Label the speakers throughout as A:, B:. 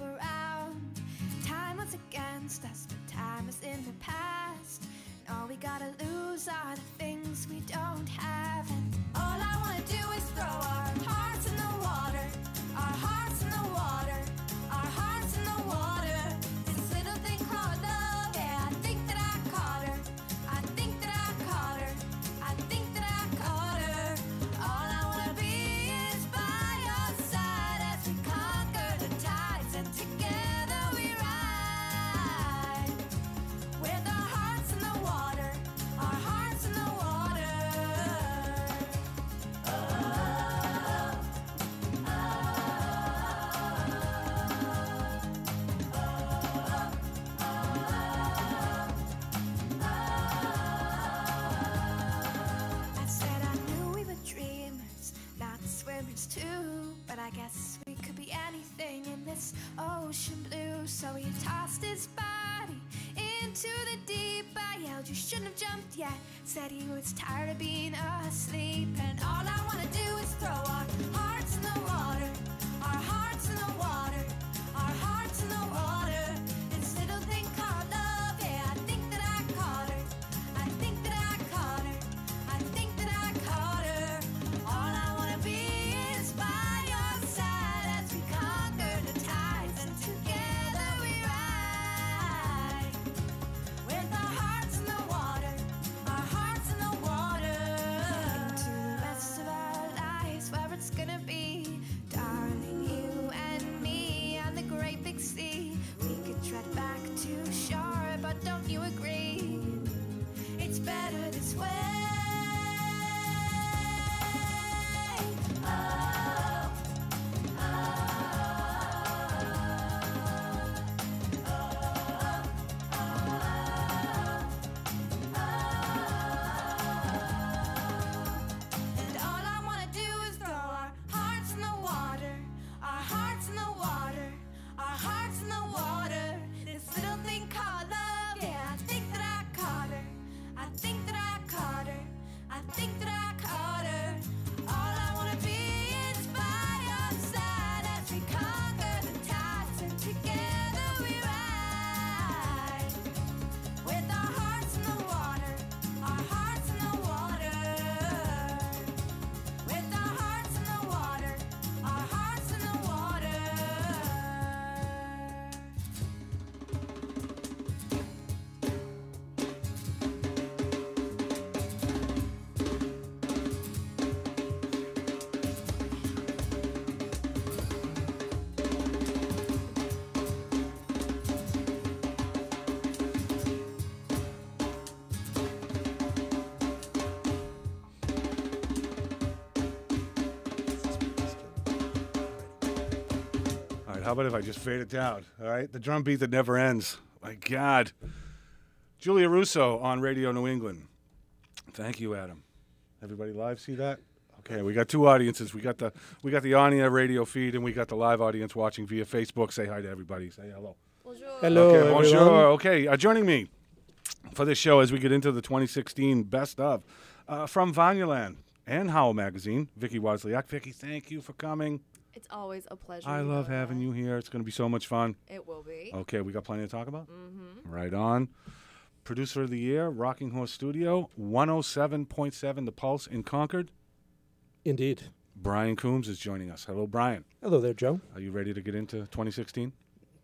A: around. Time was against us, this ocean blue. So he tossed his body into the deep. I yelled, You shouldn't have jumped yet. Said he was tired of being asleep. And all I wanna do is throw our hearts in the water, our hearts in the water, our hearts in the water.
B: How about if I just fade it down? All right, the drum beat that never ends. My God. Julia Russo on Radio New England. Thank you, Adam. Everybody live see that? Okay, we got two audiences. We got the we got the on-air radio feed, and we got the live audience watching via Facebook. Say hi to everybody. Say hello.
C: Hello,
B: okay,
C: everyone.
B: bonjour. Okay, uh, joining me for this show as we get into the 2016 best of uh, from Vanyaland and Howl Magazine, Vicky Wozniak. Vicky, thank you for coming.
D: It's always a pleasure.
B: I love having
D: that.
B: you here. It's going to be so much fun.
D: It will be.
B: Okay, we got plenty to talk about.
D: Mm-hmm.
B: Right on. Producer of the year, Rocking Horse Studio, 107.7 The Pulse in Concord.
C: Indeed.
B: Brian Coombs is joining us. Hello, Brian.
C: Hello there, Joe.
B: Are you ready to get into 2016?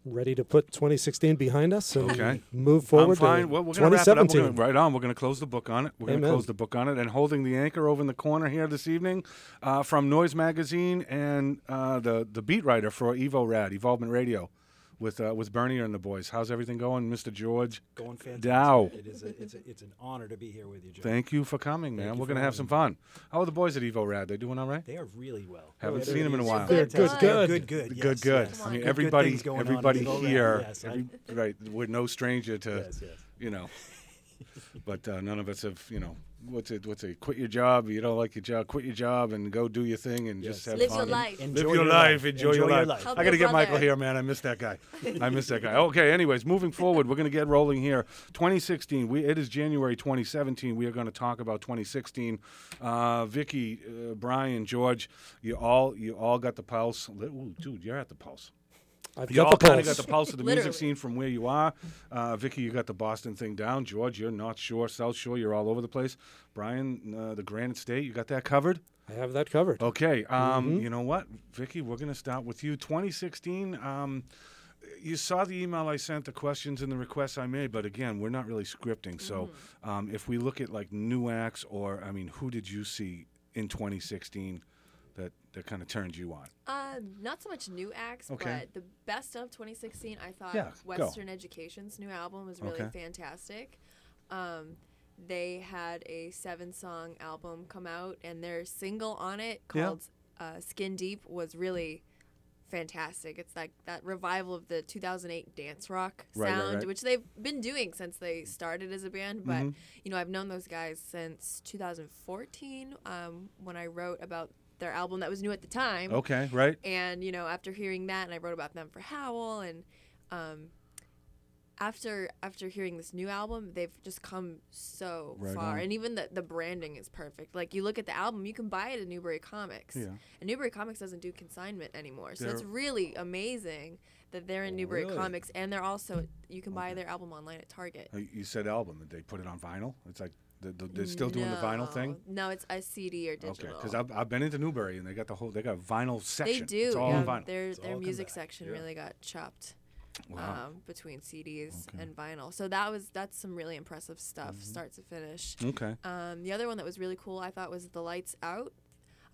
C: Ready to put 2016 behind us and
B: Okay.
C: move forward
B: I'm fine.
C: to
B: Well, we're going to wrap it up. We're
C: 2017.
B: gonna, right on. We're going to close the book on it. We're going to close the book on it. And holding the anchor over in the corner here this evening uh, from Noise Magazine and uh, the the beat writer for Evo Rad, Evolvement Radio, with uh, with Bernie and the boys. How's everything going, Mr. George?
E: Going fantastic.
B: Dow.
E: It is. A, it's, a, it's an honor to be here with you, Joe.
B: Thank you for coming, man. We're going to have some fun. How are the boys at Evo Rad? They doing all right?
E: They are really well.
B: Haven't
E: They're-
B: seen them in a while.
C: They're good, good.
E: Good, good.
B: good,
E: yes,
B: good.
E: yes.
B: I mean,
E: Good, good
B: everybody,
E: things going
B: everybody
E: Evo
B: here,
E: Yes,
B: every, right? We're no stranger to,
E: yes, yes.
B: you know, but uh, none of us have, you know, what's it? What's it? Quit your job. You don't like your job. Quit your job and go do your thing and just have
D: Live
B: fun.
D: your life.
E: Enjoy
B: Live your, life. Enjoy, your, life.
D: Help
B: I got to get Michael here, man. I miss that guy. I miss that guy. Okay. Anyways, moving forward, we're going to get rolling here. 2016. We it is January 2017. We are going to talk about 2016. Uh, Vicky, uh, Brian, George, you all you all got the pulse. Ooh, dude, you're at the pulse.
C: I've
B: You
C: got
B: all
C: the
B: kind of
C: pulse.
B: got the pulse of the music scene from where you are. Uh, Vicky, you got the Boston thing down. George, you're North Shore, South Shore. You're all over the place. Brian, uh, the Granite State, you got that covered.
C: I have that covered.
B: Okay. Um,
C: Mm-hmm.
B: You know what, Vicky? We're going to start with you. 2016. Um, you saw the email I sent, the questions and the requests I made, but again, we're not really scripting. So,
D: Mm-hmm.
B: um, if we look at like new acts, or I mean, who did you see in 2016 that that kind of turned you on?
D: Um, not so much new acts,
B: Okay.
D: but the best of 2016, I thought
B: Yeah, go.
D: Western Education's new album was really
B: Okay.
D: fantastic. Um, they had a seven-song album come out, and their single on it
B: Yeah.
D: called uh, "Skin Deep" was really fantastic. It's like that revival of the 2008 dance rock
B: Right, right,
D: sound,
B: right.
D: which they've been doing since they started as a band. But
B: Mhm.
D: you know, I've known those guys since 2014 um, when I wrote about their album that was new at the time.
B: Okay, right?
D: And you know, after hearing that, and I wrote about them for Howl, and um, after after hearing this new album, they've just come so
B: Right
D: far.
B: on.
D: And even the the branding is perfect. Like you look at the album, you can buy it at Newbury Comics.
B: Yeah.
D: And Newbury Comics doesn't do consignment anymore, so it's really amazing that they're in Newbury
B: Really?
D: Comics, and they're also you can buy their album online at Target.
B: Uh, You said album. Did they put it on vinyl? It's like the, the, they're still doing the vinyl thing.
D: No, it's a CD or digital.
B: Okay, because I've, I've been into Newbury and they got the whole they got a vinyl section.
D: they do.
B: It's all
D: yeah,
B: vinyl.
D: their
E: It's
D: their music section
B: yeah.
D: really got chopped.
B: Wow.
D: um, between CDs
B: Okay.
D: and vinyl. So that was that's some really impressive stuff,
B: Mm-hmm.
D: start to finish.
B: okay.
D: Um, the other one that was really cool, I thought, was The Lights Out.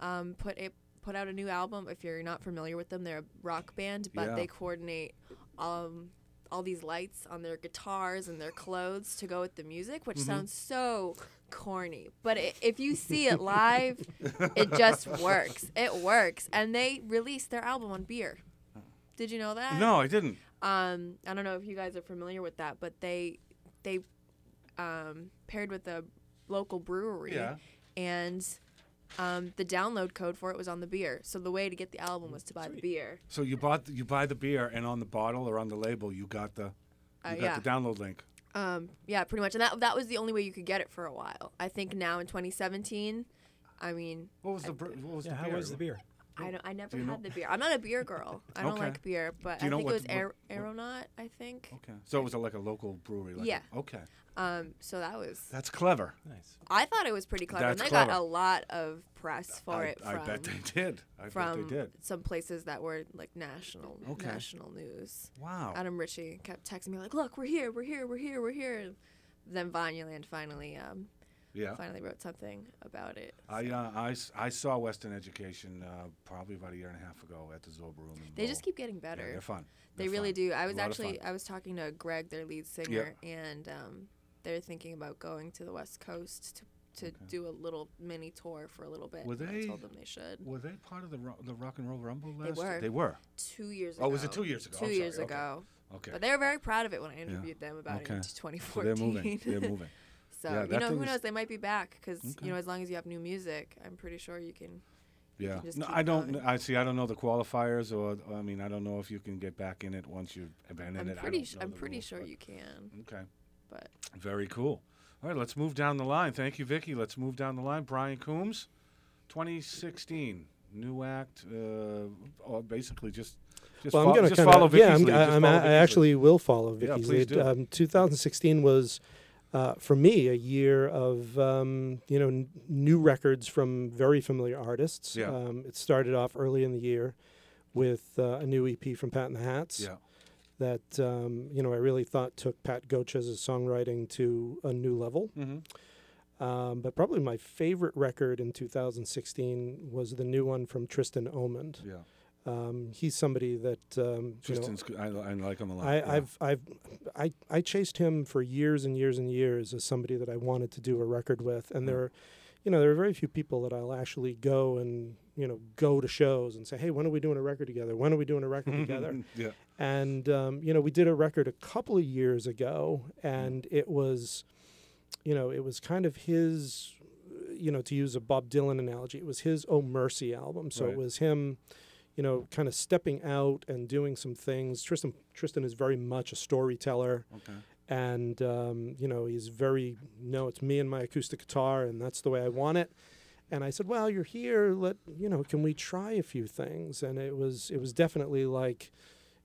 D: Um, put a put out a new album. If you're not familiar with them, they're a rock band, but
B: Yeah.
D: they coordinate um, all these lights on their guitars and their clothes to go with the music, which
B: Mm-hmm.
D: sounds so corny. But i if you see it live, it just works. It works. And they released their album on beer. Did you know that?
B: No, I didn't.
D: Um, I don't know if you guys are familiar with that, but they they um, paired with a local brewery,
B: Yeah.
D: and um, the download code for it was on the beer. So the way to get the album was to buy the beer.
B: So you bought you buy the beer and on the bottle or on the label you got the you
D: Uh,
B: got
D: yeah.
B: the download link.
D: Um, yeah, pretty much, and that that was the only way you could get it for a while. I think now in 2017, I mean,
B: What was the br- what was
E: Yeah,
B: the
E: how
B: beer?
E: was the beer?
D: I don't, I never
B: you know-
D: had the beer. I'm not a beer girl. I don't
B: Okay.
D: like beer, but
B: Do
D: I think it was
B: what-
D: Aer-
B: what-
D: Aeronaut. I think.
B: Okay. So it was a, like a local brewery. Like a-
D: Yeah.
B: okay.
D: Um, so that was.
B: That's clever.
E: Nice.
D: I thought it was pretty clever,
B: That's
D: and they got a lot of press for
B: I,
D: it
B: I
D: from
B: bet they did. I bet
D: from
B: they did.
D: some places that were like national
B: Okay.
D: national news.
B: Wow.
D: Adam Ritchie kept texting me like, "Look, we're here, we're here, we're here, we're here." And then Vanyaland finally um,
B: Yeah.
D: finally wrote something about it.
B: I, uh, I, s- I saw Western Education uh, probably about a year and a half ago at the Zorba Room. in
D: They just
B: Lowell.
D: keep getting
B: Yeah,
D: better.
B: they're fun.
D: they
B: They're
D: really
B: fun.
D: do. I was
B: A lot of
D: actually
B: fun.
D: I was talking to Greg, their lead singer, and um, they're thinking about going to the West Coast to to
B: Okay.
D: do a little mini tour for a little bit.
B: Were
D: and I
B: they-
D: told them they should.
B: Were they part of the ro- the Rock and Roll Rumble last?
D: were.
B: They were.
D: Two years ago.
B: Oh, was it two years ago?
D: Two
B: I'm
D: years
B: Okay.
D: ago.
B: Okay.
D: But they were very proud of it when I interviewed them about
B: Okay.
D: it in
B: So
D: 2014.
B: they're moving. They're moving.
D: so
B: Yeah,
D: you know, who knows? They might be back because
B: Okay.
D: you know, as long as you have new music, I'm pretty sure you can.
B: Yeah.
D: can just
B: No, I don't.
D: going.
B: I see. I don't know the qualifiers, or I mean, I don't know if you can get back in it once you've been in
D: I'm
B: it. I
D: pretty.
B: don't
D: Sh-
B: know
D: I'm
B: the
D: pretty
B: rules,
D: sure you can.
B: Okay.
D: But
B: Very cool. All right, let's move down the line. Thank you, Vicky. Let's move down the line. Brian Coombs, 2016, new act, uh, or basically just just,
C: well,
B: fol-
C: I'm going to
B: just
C: kind
B: follow
C: of
B: Vicky's
C: yeah. I'm,
B: lead.
C: I,
B: Just
C: I'm
B: follow
C: a- I
B: Vicky's lead.
C: actually will follow
B: Yeah,
C: Vicky's
B: please
C: lead.
B: do.
C: Um, 2016 was uh, for me a year of um, you know n- new records from very familiar artists.
B: Yeah.
C: Um, it started off early in the year with uh, a new EP from Pat and the Hats
B: Yeah.
C: That um, you know I really thought took Pat Goch's songwriting to a new level.
B: Mm-hmm.
C: Um, but probably my favorite record in 2016 was the new one from Tristan Omand.
B: Yeah.
C: Um, he's somebody that um, you know,
B: I, I like him a lot.
C: I,
B: yeah.
C: I've I've I, I chased him for years and years and years as somebody that I wanted to do a record with, and
B: Yeah.
C: there, you know, there are very few people that I'll actually go and you know go to shows and say, hey, when are we doing a record together? When are we doing a record together?
B: yeah.
C: And um, you know, we did a record a couple of years ago, and it was you know, it was kind of his, you know, to use a Bob Dylan analogy, it was his Oh Mercy album. So
B: Right.
C: it was him, you know, kind of stepping out and doing some things. Tristan Tristan is very much a storyteller
B: Okay.
C: And um, you know he's very no it's me and my acoustic guitar and that's the way i want it and i said well you're here let you know can we try a few things and it was it was definitely like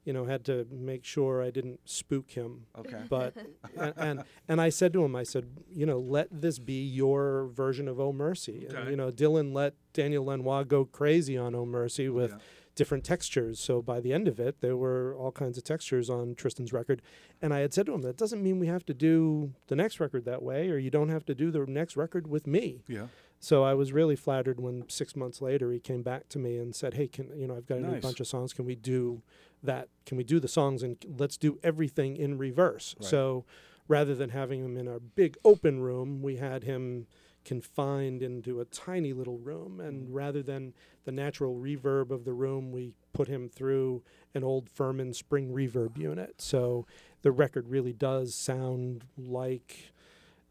C: you know had to make sure i didn't spook him
B: Okay.
C: but and, and and i said to him i said you know let this be your version of oh mercy and
B: Okay.
C: you know dylan let daniel lanois go crazy on oh mercy with
B: Yeah.
C: Different textures. So by the end of it, there were all kinds of textures on Tristan's record. And I had said to him, that doesn't mean we have to do the next record that way, or you don't have to do the next record with me.
B: Yeah.
C: So I was really flattered when six months later he came back to me and said, "Hey, can you know I've got a new bunch of songs. Can we do that? Can we do the songs and let's do everything in reverse?"
B: Right.
C: So rather than having him in our big open room, we had him confined into a tiny little room,
B: Mm.
C: and rather than the natural reverb of the room, we put him through an old Furman spring reverb unit. So the record really does sound like.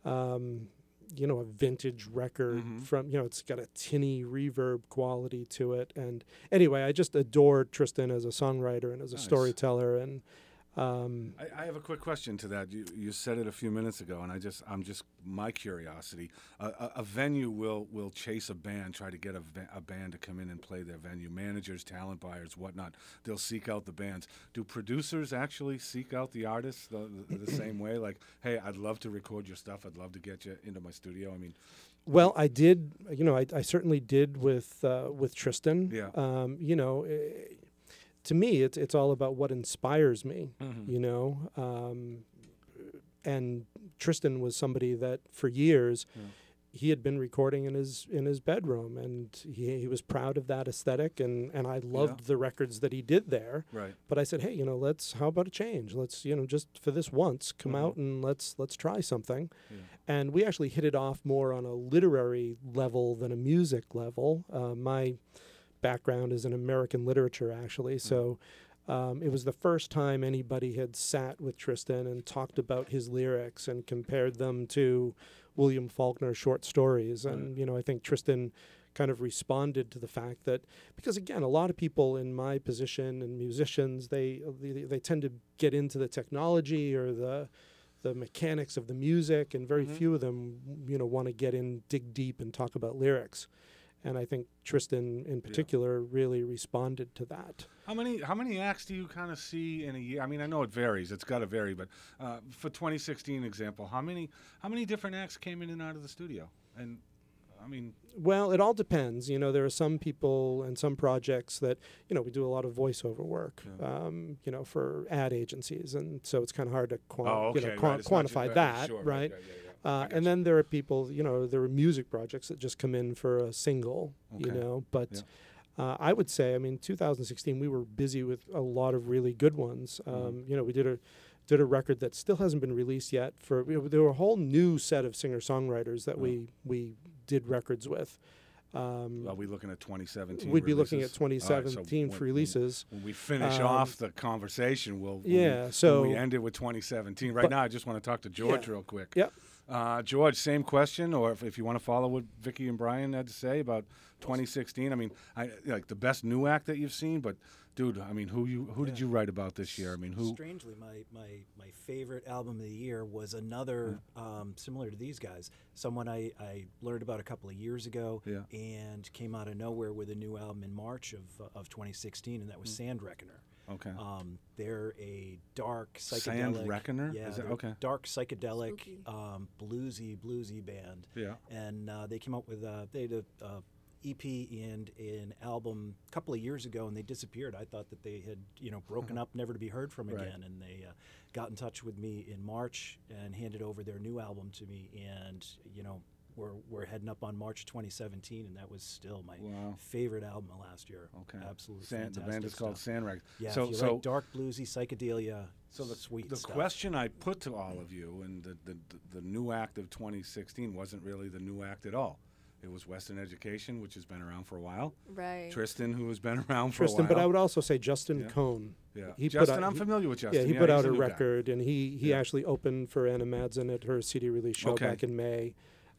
C: Um, you know, a vintage record
B: Mhm.
C: from, you know, it's got a tinny reverb quality to it. And anyway, I just adore Tristan as a songwriter and as a
B: Nice.
C: storyteller. And, um,
B: I, I have a quick question to that. You, you said it a few minutes ago, and I just I'm just my curiosity. A, a, a venue will will chase a band, try to get a, a band to come in and play their venue. Managers, talent buyers, whatnot. They'll seek out the bands. Do producers actually seek out the artists the, the, the same way? Like, hey, I'd love to record your stuff. I'd love to get you into my studio. I mean,
C: Well, I did. You know, I, I certainly did with uh, with Tristan.
B: Yeah.
C: Um, you know, eh, to me, it's it's all about what inspires me.
B: Mm-hmm.
C: You know, um, and Tristan was somebody that for years
B: Yeah.
C: he had been recording in his in his bedroom, and he he was proud of that aesthetic, and and I loved the records that he did there.
B: right.
C: But I said, hey, you know, let's how about a change? Let's you know just for this once come
B: Mhm.
C: out and let's let's try something.
B: Yeah.
C: And we actually hit it off more on a literary level than a music level. Uh, my background is in American literature, actually, so. Um, it was the first time anybody had sat with Tristan and talked about his lyrics and compared them to William Faulkner's short stories. And, you know, I think Tristan kind of responded to the fact that because again a lot of people in my position and musicians they they, they tend to get into the technology or the the mechanics of the music and very
B: Mhm.
C: few of them you know want to get in dig deep and talk about lyrics and i think tristan in particular really responded to that
B: How many how many acts do you kind of see in a year? I mean, I know it varies. It's got to vary, but uh, for 2016 example, how many how many different acts came in and out of the studio? And I mean,
C: Well, it all depends. You know, there are some people and some projects that you know we do a lot of voiceover work.
B: Yeah.
C: Um, you know, for ad agencies, and so it's kind of hard to quan-
B: oh, okay,
C: you know,
B: right,
C: quan-
B: it's not ju-
C: quantify that,
B: sure,
C: right?
B: yeah, yeah, yeah.
C: Uh, and then there are people, you know, there are music projects that just come in for a single, you know. But
B: Yeah.
C: uh, I would say, I mean, 2016, we were busy with a lot of really good ones. Um,
B: Mhm.
C: You know, we did a did a record that still hasn't been released yet. For you know, there were a whole new set of singer songwriters that
B: Oh.
C: we we did records with. Um,
B: Are we looking at 2017?
C: we'd be looking at
B: releases? All right, so
C: 2017 for releases.
B: When we finish
C: Um,
B: off the conversation, we'll when
C: yeah,
B: We,
C: so-
B: we end it with 2017. Right now, I just want to talk to George
C: Yeah.
B: real quick.
C: Yep.
B: Uh, George, same question, or if, if you want to follow what Vicky and Brian had to say about 2016. I mean, I like the best new act that you've seen, but dude, I mean, who you who did you write about this year? I mean, who?
E: Strangely, my, my, my favorite album of the year was another um, similar to these guys. Someone I, I learned about a couple of years ago
B: Yeah.
E: and came out of nowhere with a new album in March of, of 2016, and that was Sand Reckoner.
B: Okay.
E: Um, they're a dark
B: Sand
E: psychedelic.
B: Reckoner?
E: Yeah,
B: Is that-
E: they're
B: okay.
E: Dark psychedelic, um, bluesy, bluesy band
B: yeah.
E: and uh, they came up with uh, they did a, a EP and an album a couple of years ago, and they disappeared. I thought that they had you know broken up, never to be heard from again.
B: Right.
E: again. And they uh, got in touch with me in March and handed over their new album to me, and you know. We're, we're heading up on March 2017, and that was still my
B: Wow.
E: favorite album of last year.
B: Okay.
E: absolutely.
B: Sand, the band is called
E: stuff.
B: Sand Rag.
E: Yeah,
B: So
E: if you
B: so
E: like dark bluesy psychedelia.
B: So the,
E: sweet
B: the
E: stuff.
B: question I put to all of you, and the, the, the, the new act of 2016 wasn't really the new act at all. It was Western Education, which has been around for a while.
D: Right.
B: Tristan, who has been around for
C: Tristan,
B: a while.
C: but I would also say Justin
B: Yeah.
C: Cohn.
B: yeah.
C: he put
B: Justin,
C: out-
B: I'm
C: he-
B: familiar with Justin.
C: Yeah, he put out a
B: new guy.
C: record, and he he
B: Yeah.
C: actually opened for Anna Madsen at her CD release show
B: Okay.
C: back in May.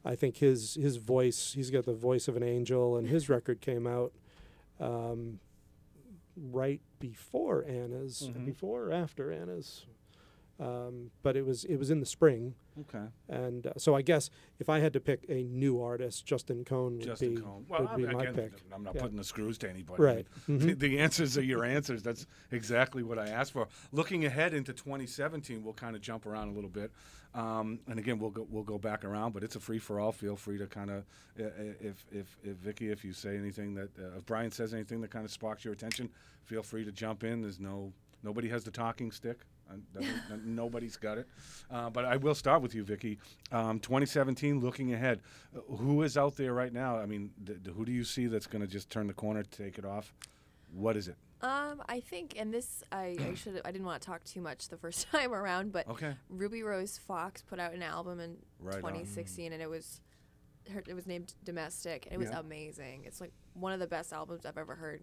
C: I think his his voice, he's got the voice of an angel, and his record came out um, right before Anna's,
B: Mhm.
C: before or after Anna's. Um, but it was it was in the spring,
B: Okay.
C: and uh, so I guess if I had to pick a new artist, Justin Cohn would
B: Justin
C: be
B: Cohn. Well,
C: would
B: I
C: be
B: mean,
C: my
B: again,
C: pick.
B: I'm not
C: Yeah.
B: putting the screws to anybody.
C: Right. Mhm.
B: the, the answers are your answers. That's exactly what I asked for. Looking ahead into 2017, we'll kind of jump around a little bit, um, and again, we'll go we'll go back around. But it's a free for all. Feel free to kind of if if if Vicky, if you say anything that uh, if Brian says anything that kind of sparks your attention, feel free to jump in. There's no nobody has the talking stick. Nobody's got it, uh, but I will start with you, Vicky. Um, 2017, looking ahead, uh, who is out there right now? I mean, th- th- who do you see that's going to just turn the corner, take it off? What is it?
D: Um, I think, and this I, I should I didn't want to talk too much the first time around, but
B: Okay.
D: Ruby Rose Fox put out an album in
B: Right on.
D: 2016, and it was her, it was named Domestic, and it was amazing. It's like one of the best albums I've ever heard,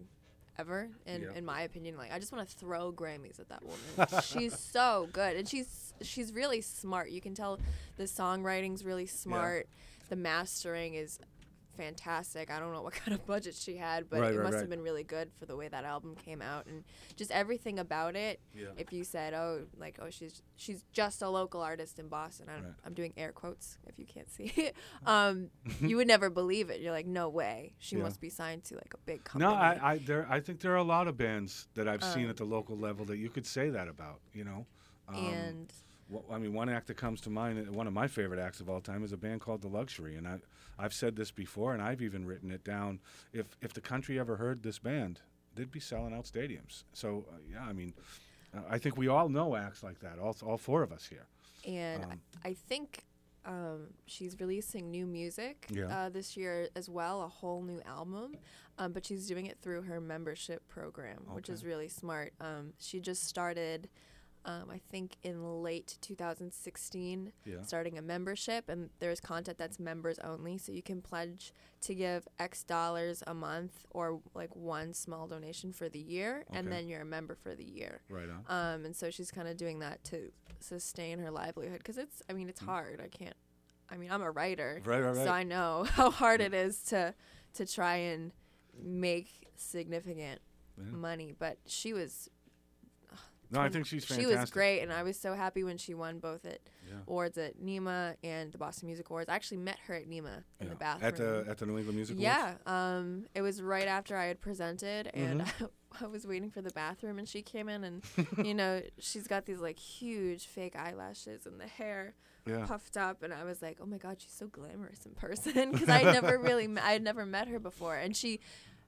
D: ever, in
B: Yeah.
D: in my opinion. Like I just want to throw Grammys at that woman. she's so good, and she's she's really smart. You can tell the songwriting's really smart. The mastering is fantastic. I don't know what kind of budget she had, but
B: Right,
D: it
B: right,
D: must
B: right.
D: have been really good for the way that album came out and just everything about it.
B: Yeah.
D: If you said, "Oh, like oh, she's she's just a local artist in Boston," I'm,
B: Right.
D: I'm doing air quotes if you can't see, um, you would never believe it. You're like, "No way, she
B: Yeah.
D: must be signed to like a big company."
B: No, I, I there I think there are a lot of bands that I've seen
D: Um,
B: at the local level that you could say that about. You know. Um,
D: and
B: Well, I mean, one act that comes to mind, uh, one of my favorite acts of all time, is a band called The Luxury, and I, I've said this before, and I've even written it down. If if the country ever heard this band, they'd be selling out stadiums. So uh, yeah, I mean, uh, I think we all know acts like that. All all four of us here.
D: and
B: Um,
D: I, think um, she's releasing new music
B: Yeah.
D: uh, this year as well, a whole new album. Um, but she's doing it through her membership program, which is really smart. Um, she just started, um, I think, in late 2016,
B: Yeah.
D: starting a membership, and there's content that's members only, so you can pledge to give X dollars a month or like one small donation for the year, and then you're a member for the year.
B: Right on.
D: Um, and so she's kind of doing that to sustain her livelihood because it's, I mean, it's hard. I can't, I mean, I'm a writer,
B: Right, right,
D: so. I know how hard it is to to try and make significant
B: Yeah.
D: money. But she was,
B: No, I think she's
D: she was great, and I was so happy when she won both at
B: Yeah.
D: awards at NEMA and the Boston Music Awards. I actually met her at NEMA in
B: Yeah.
D: the bathroom.
B: At the at the New England Music Awards?
D: Yeah, um, it was right after I had presented, and
B: Mm-hmm.
D: I was waiting for the bathroom, and she came in, and you know, she's got these like huge fake eyelashes and the hair
B: Yeah.
D: puffed up, and I was like, oh my god, she's so glamorous in person because I never really, I had never met her before, and she.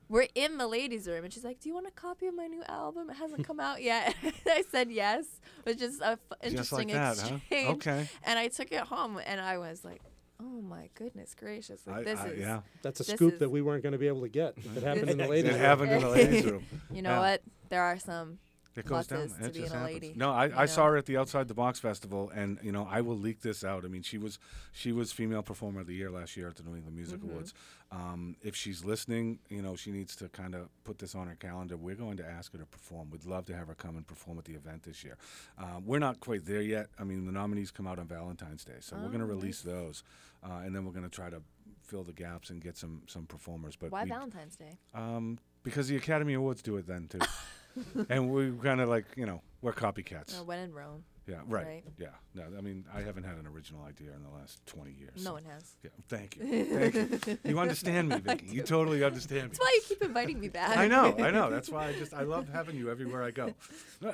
D: We're in the ladies' room, and she's like, "Do you want a copy of my new album? It hasn't come out yet." I said yes, which is a f-
B: Just like
D: interesting
B: that, huh?
D: exchange.
B: Okay.
D: And I took it home, and I was like, "Oh my goodness gracious! Like
B: I-
D: this
B: I-
D: is
B: yeah.
C: That's a scoop
D: is-
C: that we weren't going to be able to get if it happened in the
D: It
C: ladies'
B: It
C: room.
B: happened in the ladies' room.
D: You know
B: Yeah.
D: what? There are some.
B: It goes down.
D: pluses to
B: It
D: being
B: just
D: a
B: happens.
D: lady,
B: No, I,
D: you
B: I saw
D: know?
B: her at the Outside the Box Festival, and you know I will leak this out. I mean, she was she was female performer of the year last year at the New England Music
D: Mm-hmm.
B: Awards. Um, if she's listening, you know she needs to kind of put this on her calendar. We're going to ask her to perform. We'd love to have her come and perform at the event this year. Um, we're not quite there yet. I mean, the nominees come out on Valentine's Day, so we're going to
D: Oh,
B: release those, uh, and then we're going to try to fill the gaps and get some some performers. But
D: Why
B: we-
D: Valentine's Day?
B: um, because the Academy Awards do it then too, and we kind of like you know we're copycats.
D: Uh, when in Rome.
B: yeah, right.
D: right.
B: Yeah. No, I mean I haven't had an original idea in the last twenty years.
D: No
B: so-
D: one has.
B: Yeah. Thank you. Thank you. You understand me, Vicky. You totally understand me.
D: That's why you keep inviting me back.
B: I know. I know. That's why I just I love having you everywhere I go. Uh,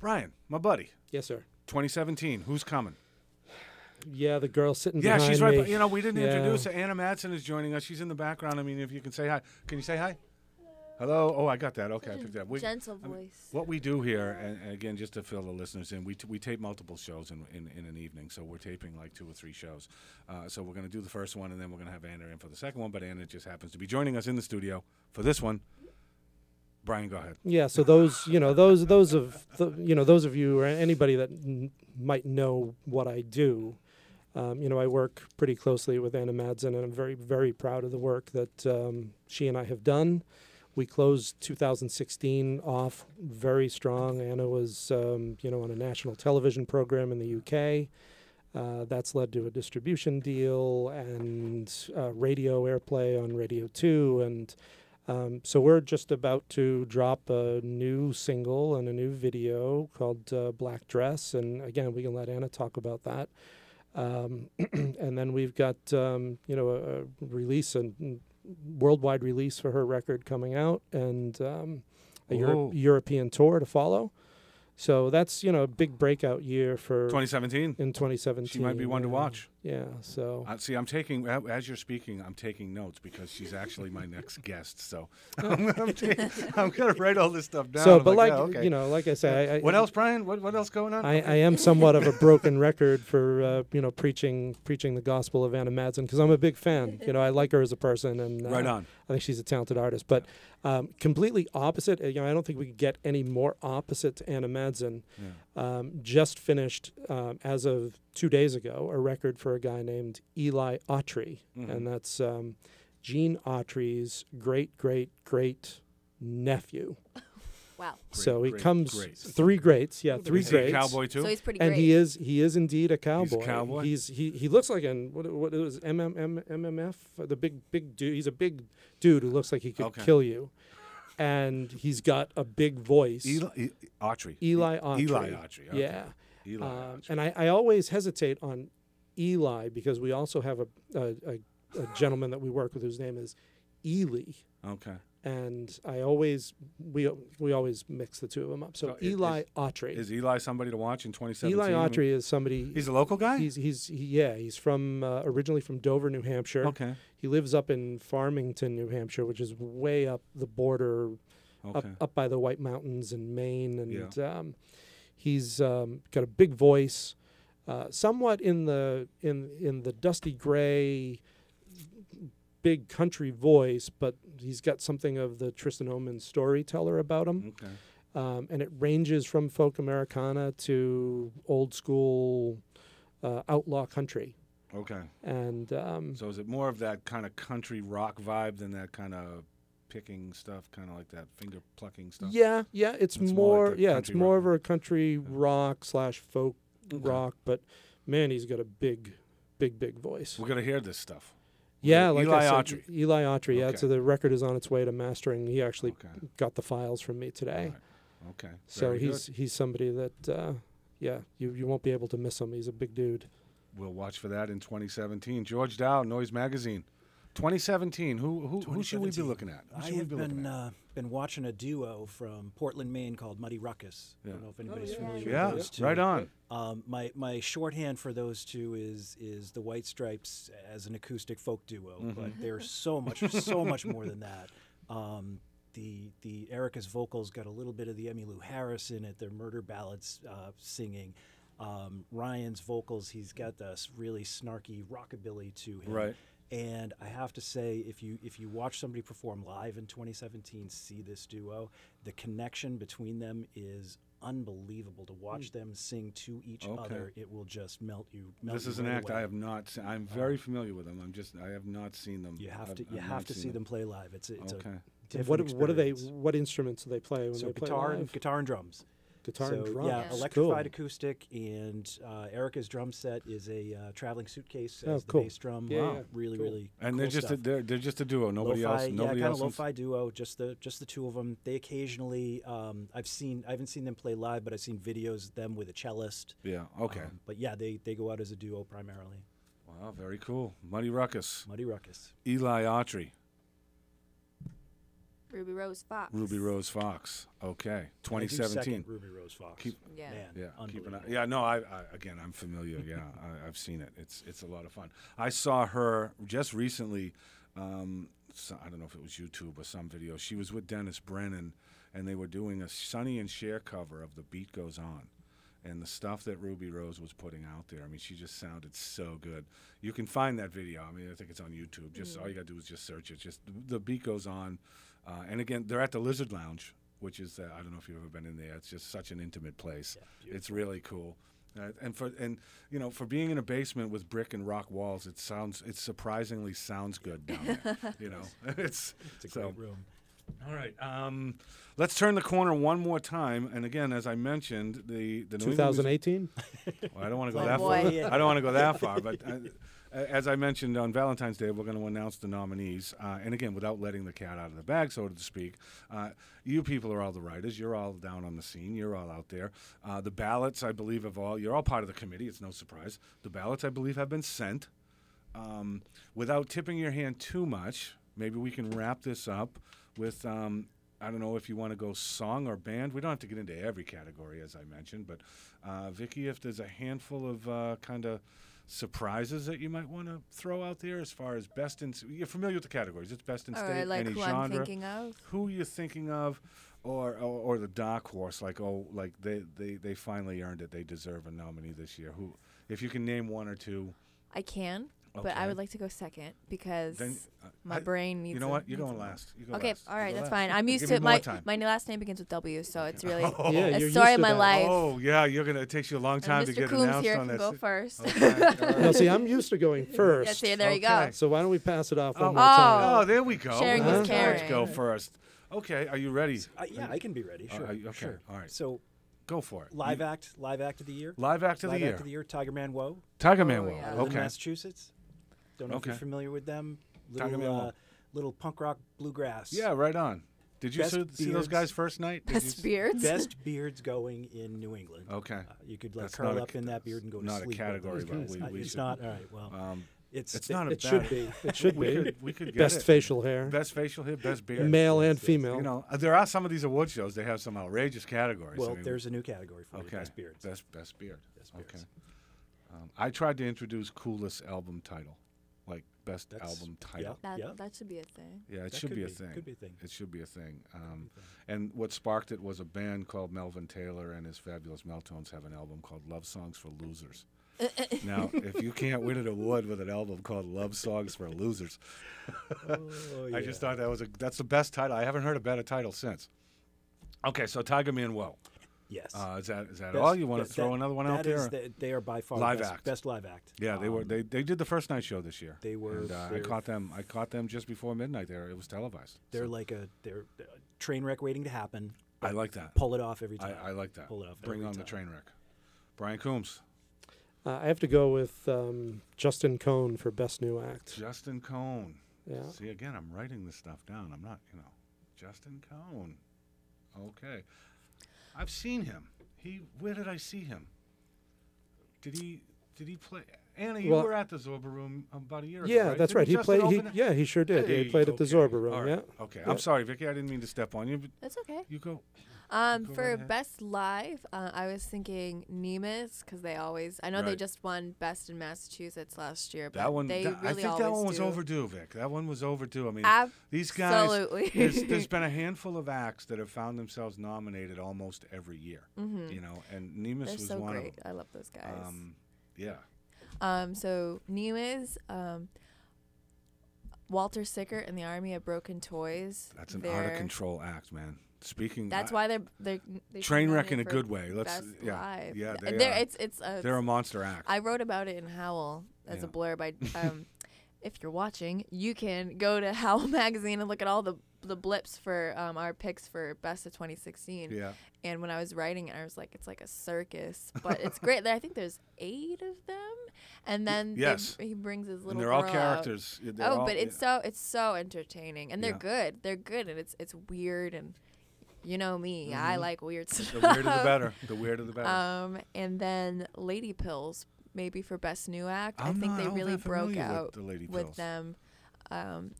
B: Brian, my buddy.
C: Yes, sir.
B: 2017. Who's coming?
C: Yeah, the girl sitting
B: Yeah,
C: behind
B: she's right.
C: me.
B: be- You know, we didn't
C: Yeah.
B: introduce her. Anna Madsen is joining us. She's in the background. I mean, if you can say hi, can you say hi? Hello. Oh, I got that. Okay, I picked that. We,
D: Gentle
B: I mean,
D: voice.
B: What we do here, and, and again, just to fill the listeners in, we, t- we tape multiple shows in, in, in an evening. So we're taping like two or three shows. Uh, so we're going to do the first one, and then we're going to have Anna in for the second one. But Anna just happens to be joining us in the studio for this one. Brian, go ahead.
C: Yeah, so those, you know, those those of the, you know those of you or anybody that n- might know what I do, Um, you know, I work pretty closely with Anna Madsen, and I'm very, very proud of the work that um, she and I have done. We closed 2016 off very strong. Anna was, um, you know, on a national television program in the UK. Uh, that's led to a distribution deal and uh, radio airplay on Radio 2. And um, so we're just about to drop a new single and a new video called uh, Black Dress. And again, we can let Anna talk about that. Um, and then we've got, um, you know, a, a release, a worldwide release for her record coming out and um, a Euro- European tour to follow. So that's, you know, a big breakout year for
B: 2017.
C: in 2017.
B: She might be one to watch.
C: Yeah. So
B: Uh, see, I'm taking as you're speaking. I'm taking notes because she's actually my next guest. So I'm, I'm, ta- I'm gonna write all this stuff down.
C: so,
B: I'm
C: but like,
B: yeah, okay.
C: you know, like I say, I,
B: what else, Brian? What what else going on?
C: I, I am somewhat of a broken record for uh, you know preaching preaching the gospel of Anna Madsen because I'm a big fan. You know, I like her as a person, and uh,
B: right on.
C: I think she's a talented artist. But um, completely opposite. You know, I don't think we could get any more opposite to Anna Madsen.
B: Yeah.
C: Um, just finished um, as of two days ago a record for a guy named Eli Autry,
B: Mhm.
C: and that's um, Gene Autry's great great great nephew.
D: Wow.
C: so he
B: great,
C: comes
B: great.
C: three greats, yeah, three
B: Is he a
C: greats.
B: cowboy too.
D: So he's pretty
C: and he is he is indeed a cowboy.
B: He's a cowboy?
C: He's he he looks like an what what it was MMM MMF the big big dude. He's a big dude who looks like he could
B: Okay.
C: kill you, and he's got a big voice.
B: Eli E- Autry.
C: Eli Autry.
B: Eli Autry. okay.
C: Yeah.
B: Eli
C: Um,
B: Autry.
C: and I, I always hesitate on Eli because we also have a, a, a, a gentleman that we work with whose name is Ely.
B: Okay.
C: And I always we we always mix the two of them up. So
B: So
C: Eli
B: is-
C: Autry.
B: Is Eli somebody to watch in 2017?
C: Eli Autry is somebody.
B: He's a local guy.
C: He's he's he, yeah. He's from uh, originally from Dover, New Hampshire.
B: okay.
C: He lives up in Farmington, New Hampshire, which is way up the border, up
B: Okay.
C: up by the White Mountains in Maine, and um, he's um, got a big voice, uh, somewhat in the in in the dusty gray, big country voice, but he's got something of the Tristan Omand storyteller about him
B: Okay.
C: um, and it ranges from folk Americana to old school uh, outlaw country.
B: Okay.
C: And um,
B: So is it more of that kind of country rock vibe than that kind of picking stuff, kind of like that finger plucking stuff?
C: yeah, yeah, it's,
B: It's more
C: more,
B: like
C: yeah, it's more
B: rock.
C: of a country rock slash folk
B: Okay.
C: rock. But man, he's got a big, big, big voice.
B: We're gonna hear this stuff.
C: Yeah,
B: Eli
C: like I said,
B: Autry.
C: Eli Autry. Yeah,
B: Okay.
C: so the record is on its way to mastering. He actually
B: Okay.
C: got the files from me today.
B: Okay.
C: So
B: Very
C: he's
B: good.
C: he's somebody that uh, yeah, you you won't be able to miss him. He's a big dude.
B: We'll watch for that in 2017. George Dow, Noise Magazine. 2017. Who who, who should we be looking at? Who
E: I
B: should we
E: have
B: be looking
E: been
B: at?
E: uh, been watching a duo from Portland, Maine called Muddy Ruckus. I don't know if anybody's
C: yeah,
E: familiar
B: yeah,
E: with those two.
B: right on.
E: Um, my my shorthand for those two is is the White Stripes as an acoustic folk duo,
B: Mm-hmm.
E: but they're so much so much more than that. Um, the the Erica's vocals got a little bit of the Emmylou Harris in it. They're murder ballads uh, singing. Um, Ryan's vocals, he's got this really snarky rockabilly to him.
B: Right.
E: And I have to say, if you if you watch somebody perform live in 2017, see this duo, the connection between them is unbelievable. To watch hmm. them sing to each.
B: Okay.
E: other, it will just melt you. Melt
B: This
E: you
B: is an
E: right
B: act I have not. se- I'm uh, very familiar with them. I'm just. I have not seen them.
E: You have
B: I've-
E: to you
B: I've
E: have to see them play live. It's a, it's
B: Okay.
E: a different
C: What what do they what instruments do they play when
E: So
C: they play
E: guitar and
C: live?
E: guitar and drums.
C: Guitar
E: so,
C: and drums.
E: Yeah,
D: Yeah.
E: electrified
C: Cool.
E: acoustic, and uh, Erica's drum set is a uh, traveling suitcase
C: Oh,
E: as the bass drum.
C: Yeah,
E: Wow.
C: yeah,
E: really,
C: cool.
E: really.
B: And
E: cool
B: they're just a, they're they're just a duo. Nobody
E: lo-fi,
B: else. Nobody
E: yeah, kind of lo-fi duo. Just the just the two of them. They occasionally, um, I've seen, I haven't seen them play live, but I've seen videos of them with a cellist.
B: Yeah. Okay.
E: Um, but yeah, they they go out as a duo primarily.
B: wow. Very cool. Muddy Ruckus.
E: Muddy Ruckus.
B: Eli Autry.
D: Ruby Rose Fox.
B: Ruby Rose Fox. Okay.
E: I do
B: 2017.
E: second Ruby Rose Fox.
B: Keep-
D: Yeah.
E: Man,
B: Yeah, keep an eye.
E: unbelievable.
B: Yeah, no, I, I again, I'm familiar. Yeah, I, I've seen it. It's it's a lot of fun. I saw her just recently. Um, so, I don't know if it was YouTube or some video. She was with Dennis Brennan, and they were doing a Sonny and Cher cover of "The Beat Goes On," and the stuff that Ruby Rose was putting out there. I mean, she just sounded so good. You can find that video. I mean, I think it's on YouTube. Just all you got to do is just search it. Just "The Beat Goes On," uh, and again, they're at the Lizard Lounge, which is uh, I don't know if you've ever been in there. It's just such an intimate place.
E: Yeah,
B: it's really cool. Uh, and for and you know for being in a basement with brick and rock walls, it sounds it surprisingly sounds good down there. you know, it's
E: It's a
B: so.
E: great room.
B: All right, um, let's turn the corner one more time. And again, as I mentioned, the the New England Mus-
C: 2018.
B: well, I don't want to go
D: Oh,
B: that
D: boy.
B: far. I don't want to go that far, but uh, as I mentioned on Valentine's Day, we're going to announce the nominees. Uh, and again, without letting the cat out of the bag, so to speak, uh, you people are all the writers. You're all down on the scene. You're all out there. Uh, the ballots, I believe, have all. You're all part of the committee. It's no surprise. The ballots, I believe, have been sent. Um, without tipping your hand too much, maybe we can wrap this up with. Um, I don't know if you want to go song or band. We don't have to get into every category, as I mentioned, but uh, Vicky, if there's a handful of uh, kind of surprises that you might want to throw out there as far as best in, you're familiar with the categories. It's best in
D: Or
B: state,
D: like
B: any
D: who
B: genre.
D: I'm thinking of.
B: Who you're thinking of, or, or or the dark horse, like oh, like they, they they finally earned it. They deserve a nominee this year. Who, if you can name one or two,
D: I can, but I would like to go second because
B: then uh,
D: my
B: I-
D: brain needs.
B: You know
D: a-
B: what? You're
D: needs
B: going
D: a-
B: last. You go
D: Okay,
B: last.
D: all
B: You
D: right,
B: go
D: that's
B: last.
D: fine. I'm
B: Give
D: used
B: me
D: to it.
B: more
D: My
B: time.
D: my last name begins with W, so it's really
B: Oh.
C: Yeah,
D: a
C: you're
D: story
C: used
D: of
C: to
D: my
C: that.
D: life.
B: Oh yeah, you're gonna. It takes you a long time
D: and
B: to
D: Mr.
B: get
D: Coombs
B: announced
D: here
B: on
D: can
B: that.
D: go
B: si-
D: first.
B: Okay, all right.
C: no, see, I'm used to going first.
D: yeah, see, there you
B: Okay.
D: go.
C: So why don't we pass it off one
B: Oh,
C: more time?
B: oh, there we go.
D: Sharing
B: Let
C: is
D: caring.
B: go first. Okay, are you ready?
E: Uh, yeah, I can be ready. Sure.
B: are you- okay,
E: Sure.
B: all right.
E: So
B: Go for it.
E: live
B: You-
E: act, live act of the year.
B: live act of
E: live
B: the year.
E: act of the year. Tiger Man Woe.
B: Tiger Man
D: Oh,
B: will.
D: yeah.
E: Live in
B: Okay.
E: Massachusetts. Don't know if you're familiar with them. Little,
B: Man
E: uh, little punk rock bluegrass.
B: Yeah, right on. Did you see, see those guys first night? Did
D: Best
B: s-
D: beards.
E: Best beards going in New England.
B: Okay.
E: Uh, you could like
B: That's
E: curl
B: not a
E: up in that beard and go to sleep. over
B: category,
E: those
B: but
E: guys.
B: we- we
E: it's
B: should-
E: not. All right. Well,
B: Um,
E: it's
B: it's
E: the-
B: not a
C: It should be. It should
B: we
C: be.
B: could we could get
C: Best
B: it.
C: facial hair,
B: Best facial hair, best beard.
C: male and female.
B: You know, uh, there are some of these award shows. They have some outrageous categories. I
E: Well,
B: mean,
E: there's a new category for
B: okay.
E: you, best beards.
B: Best best beard.
E: Best beards.
B: Okay. Um, I tried to introduce coolest album title, like best
E: That's-
B: album title.
D: That
E: Yeah.
D: that should be a thing.
B: Yeah, it
E: That
B: should
E: could
B: be a
E: be-
B: thing.
E: could be a thing.
B: It should be a thing. Um, and what sparked it was a band called Melvin Taylor and his fabulous Meltones have an album called Love Songs for Losers. now, if you can't win an award with an album called Love Songs for Losers,
E: Oh,
B: I just
E: yeah.
B: thought that was a that's the best title. I haven't heard a better title since. Okay, so Tigerman WOAH.
E: Yes.
B: Uh, is that is that
E: Best-
B: all? You want to
E: that-
B: throw
E: that-
B: another one out
E: that is
B: there?
E: the- they are by far
B: Live
E: best,
B: act.
E: best live act.
B: yeah, they were
E: Um,
B: they, they did the first night show this year.
E: They were-
B: And, uh, I
E: they're-
B: caught them. I caught them just before midnight. There, it was televised.
E: They're
B: So
E: like a they're a train wreck waiting to happen.
B: I like that.
E: Pull it off every
B: I,
E: time.
B: I like that.
E: Pull it off
B: Bring
E: every
B: on the
E: time.
B: train wreck. Brian Coombs,
C: Uh, I have to go with um, Justin Cohn for best new act.
B: Justin Cohn.
C: Yeah.
B: See again, I'm writing this stuff down. I'm not, you know, Justin Cohn. Okay, I've seen him. He. Where did I see him? Did he? Did he play? Anna, you
C: Well-
B: were at the Zorba Room about a year ago.
C: Yeah,
B: right?
C: that's
B: Didn't
C: right. He
B: Justin
C: played. He,
B: open it?
C: yeah, he sure did.
B: Hey,
C: he played at the
B: okay.
C: Zorba Room.
B: All right.
C: Yeah.
B: Okay.
C: Yeah.
B: I'm sorry, Vicky. I didn't mean to step on you. But
D: That's okay.
B: you go.
D: Um,
B: Go
D: for
B: ahead.
D: best live, uh, I was thinking Nemes because they always. I know they
B: Right.
D: just won best in Massachusetts last year, but
B: That one.
D: they
B: that-
D: really
B: I think
D: always
B: that one was
D: do.
B: overdue, Vic. That one was overdue. I mean, these guys.
D: Absolutely.
B: there's, there's been a handful of acts that have found themselves nominated almost every year.
D: Mhm.
B: You know, and Nemes
D: They're
B: was
D: so
B: one
D: great.
B: of them.
D: I love those guys.
B: Um, yeah.
D: Um, so Nemes, um, Walter Sickert and the Army of Broken Toys.
B: That's an out of
D: they're-
B: control act, man. Speaking.
D: That's why they're they're they
B: Train wreck in a good way. Let's. Yeah.
D: live.
B: Yeah. They
D: they're-
B: are.
D: It's it's a,
B: They're a monster act.
D: I wrote about it in Howl as
B: Yeah.
D: a blurb. I um, if you're watching, you can go to Howl magazine and look at all the the blips for um, our picks for best of 2016.
B: yeah.
D: And when I was writing it, I was like, it's like a circus, but it's great. There, I think there's eight of them, and then they-
B: yes.
D: he brings his little.
B: And they're all characters. They're
D: Oh,
B: all-
D: but it's so it's so entertaining, and they're
B: Yeah.
D: good. They're good, and it's it's weird, and you know me, I
B: Mhm.
D: like weird stuff.
B: The weirder the better. The weirder the better.
D: Um, and then Lady Pills, maybe for best new act. I
B: I'm
D: think
B: not
D: they really broke
B: familiar with
D: out
B: the Lady
D: with them. Um,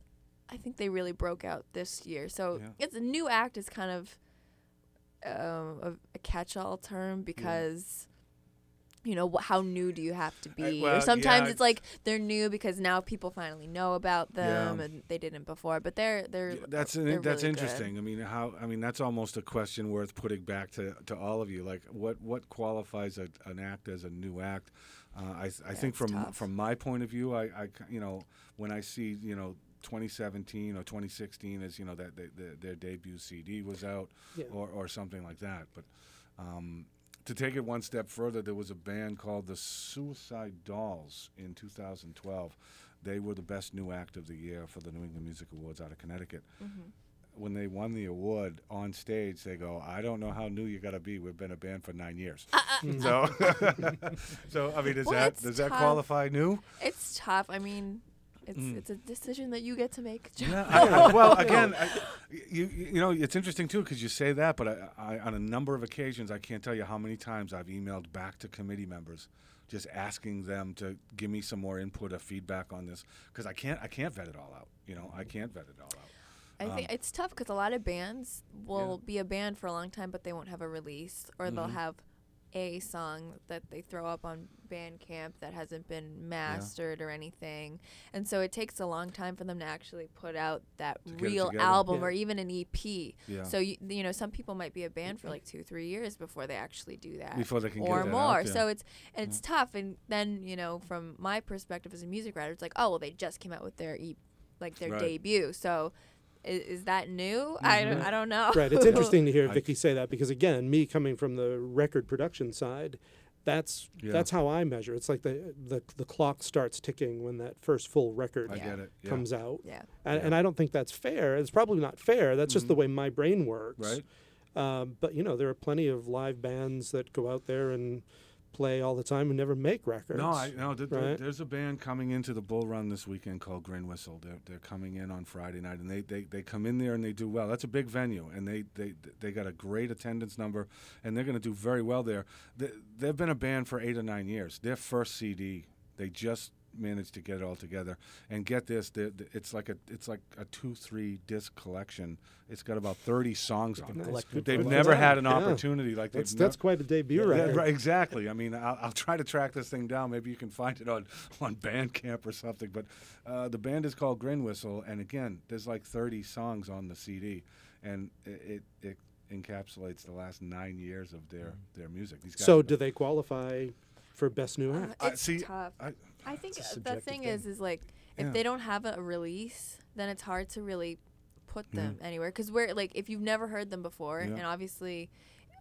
D: I think they really broke out this year. So
B: Yeah.
D: it's a new act is kind of um, a, a catch-all term because. You know wh- how new do you have to be?
B: well,
D: or sometimes
B: yeah,
D: it's like they're new because now people finally know about them
B: Yeah.
D: and they didn't before. But they're they're
B: Yeah, that's an,
D: they're
B: that's
D: really good.
B: interesting. I mean, how I mean that's almost a question worth putting back to, to all of you. Like, what what qualifies a, an act as a new act? Uh, I I think from
D: tough.
B: from my point of view, I, I c- you know when I see you know 2017 or 2016 as you know that they, their, their debut CD was out
C: Yeah.
B: or or something like that. But um, to take it one step further, there was a band called the Suicide Dolls in 2012. They were the best new act of the year for the New England Music Awards out of Connecticut. Mm-hmm. When they won the award on stage, they go, "I don't know how new you got to be. We've been a band for nine years." Uh, uh. so, so I mean, does
D: Well,
B: that does that qualify new?
D: It's tough. I mean, it's it's a decision that you get to make. Joe.
B: Mm. Yeah, I, well, again, I, you you know, it's interesting too because you say that, but I, on a number of occasions, I can't tell you how many times I've emailed back to committee members, just asking them to give me some more input or feedback on this because I can't I can't vet it all out. You know, I can't vet it all out.
D: I
B: Um,
D: think it's tough because a lot of bands will be a band for a long time, but they won't have a release, or they'll
B: Mm-hmm.
D: have a song that they throw up on Bandcamp that hasn't been mastered or anything, and so it takes a long time for them to actually put out that
B: To
D: real album
C: Yeah.
D: or even an EP.
B: Yeah.
D: So you, you know, some people might be a band for mm-hmm. like two, three years before they actually do that,
B: Before they can get
D: or
B: that out
D: more. So it's it's tough. And then you know, from my perspective as a music writer, it's like, oh well, they just came out with their e, like their
B: Right.
D: debut. So is, is that new? I
B: Mm-hmm.
D: don't I don't know.
C: Right. It's interesting to hear
B: I-
C: Vicky say that because again, me coming from the record production side, that's
B: Yeah.
C: that's how I measure. It's like the, the the clock starts ticking when that first full record
B: I
D: Yeah.
B: get it. Yeah.
C: comes out.
D: yeah.
C: And, and I don't think that's fair. It's probably not fair. That's just the way my brain works.
B: Mm-hmm. right.
C: Um, but you know, there are plenty of live bands that go out there and play all the time and never make records.
B: No, I no. Th-
C: right?
B: There's a band coming into the Bull Run this weekend called Grin Whistle. They're they're coming in on Friday night, and they, they, they come in there and they do well. That's a big venue, and they they they got a great attendance number, and they're going to do very well there. They, they've been a band for eight or nine years. Their first CD, they just managed to get it all together. And get this, they're- th- it's like a it's like a two three disc collection. It's got about thirty songs on it.
E: collective
B: They've
C: Good
B: never had
C: them.
B: an
C: Yeah.
B: opportunity like they've
C: That's
B: never-
C: quite a debut
B: yeah,
C: record.
B: right, exactly. I mean, I'll, I'll try to track this thing down. Maybe you can find it on, on Bandcamp or something. But uh, the band is called Grin Whistle, and again, there's like 30 songs on the CD, and it, it, it encapsulates the last nine years of their, their music. These guys
C: So do they qualify for best new
D: Uh,
C: act?
B: I
D: it's
B: see,
D: tough.
B: I-
D: I think the thing
E: thing.
D: is, is like if
B: Yeah.
D: they don't have a release, then it's hard to really put
B: Yeah.
D: them anywhere. Because we're like, if you've never heard them before,
B: Yeah.
D: and obviously,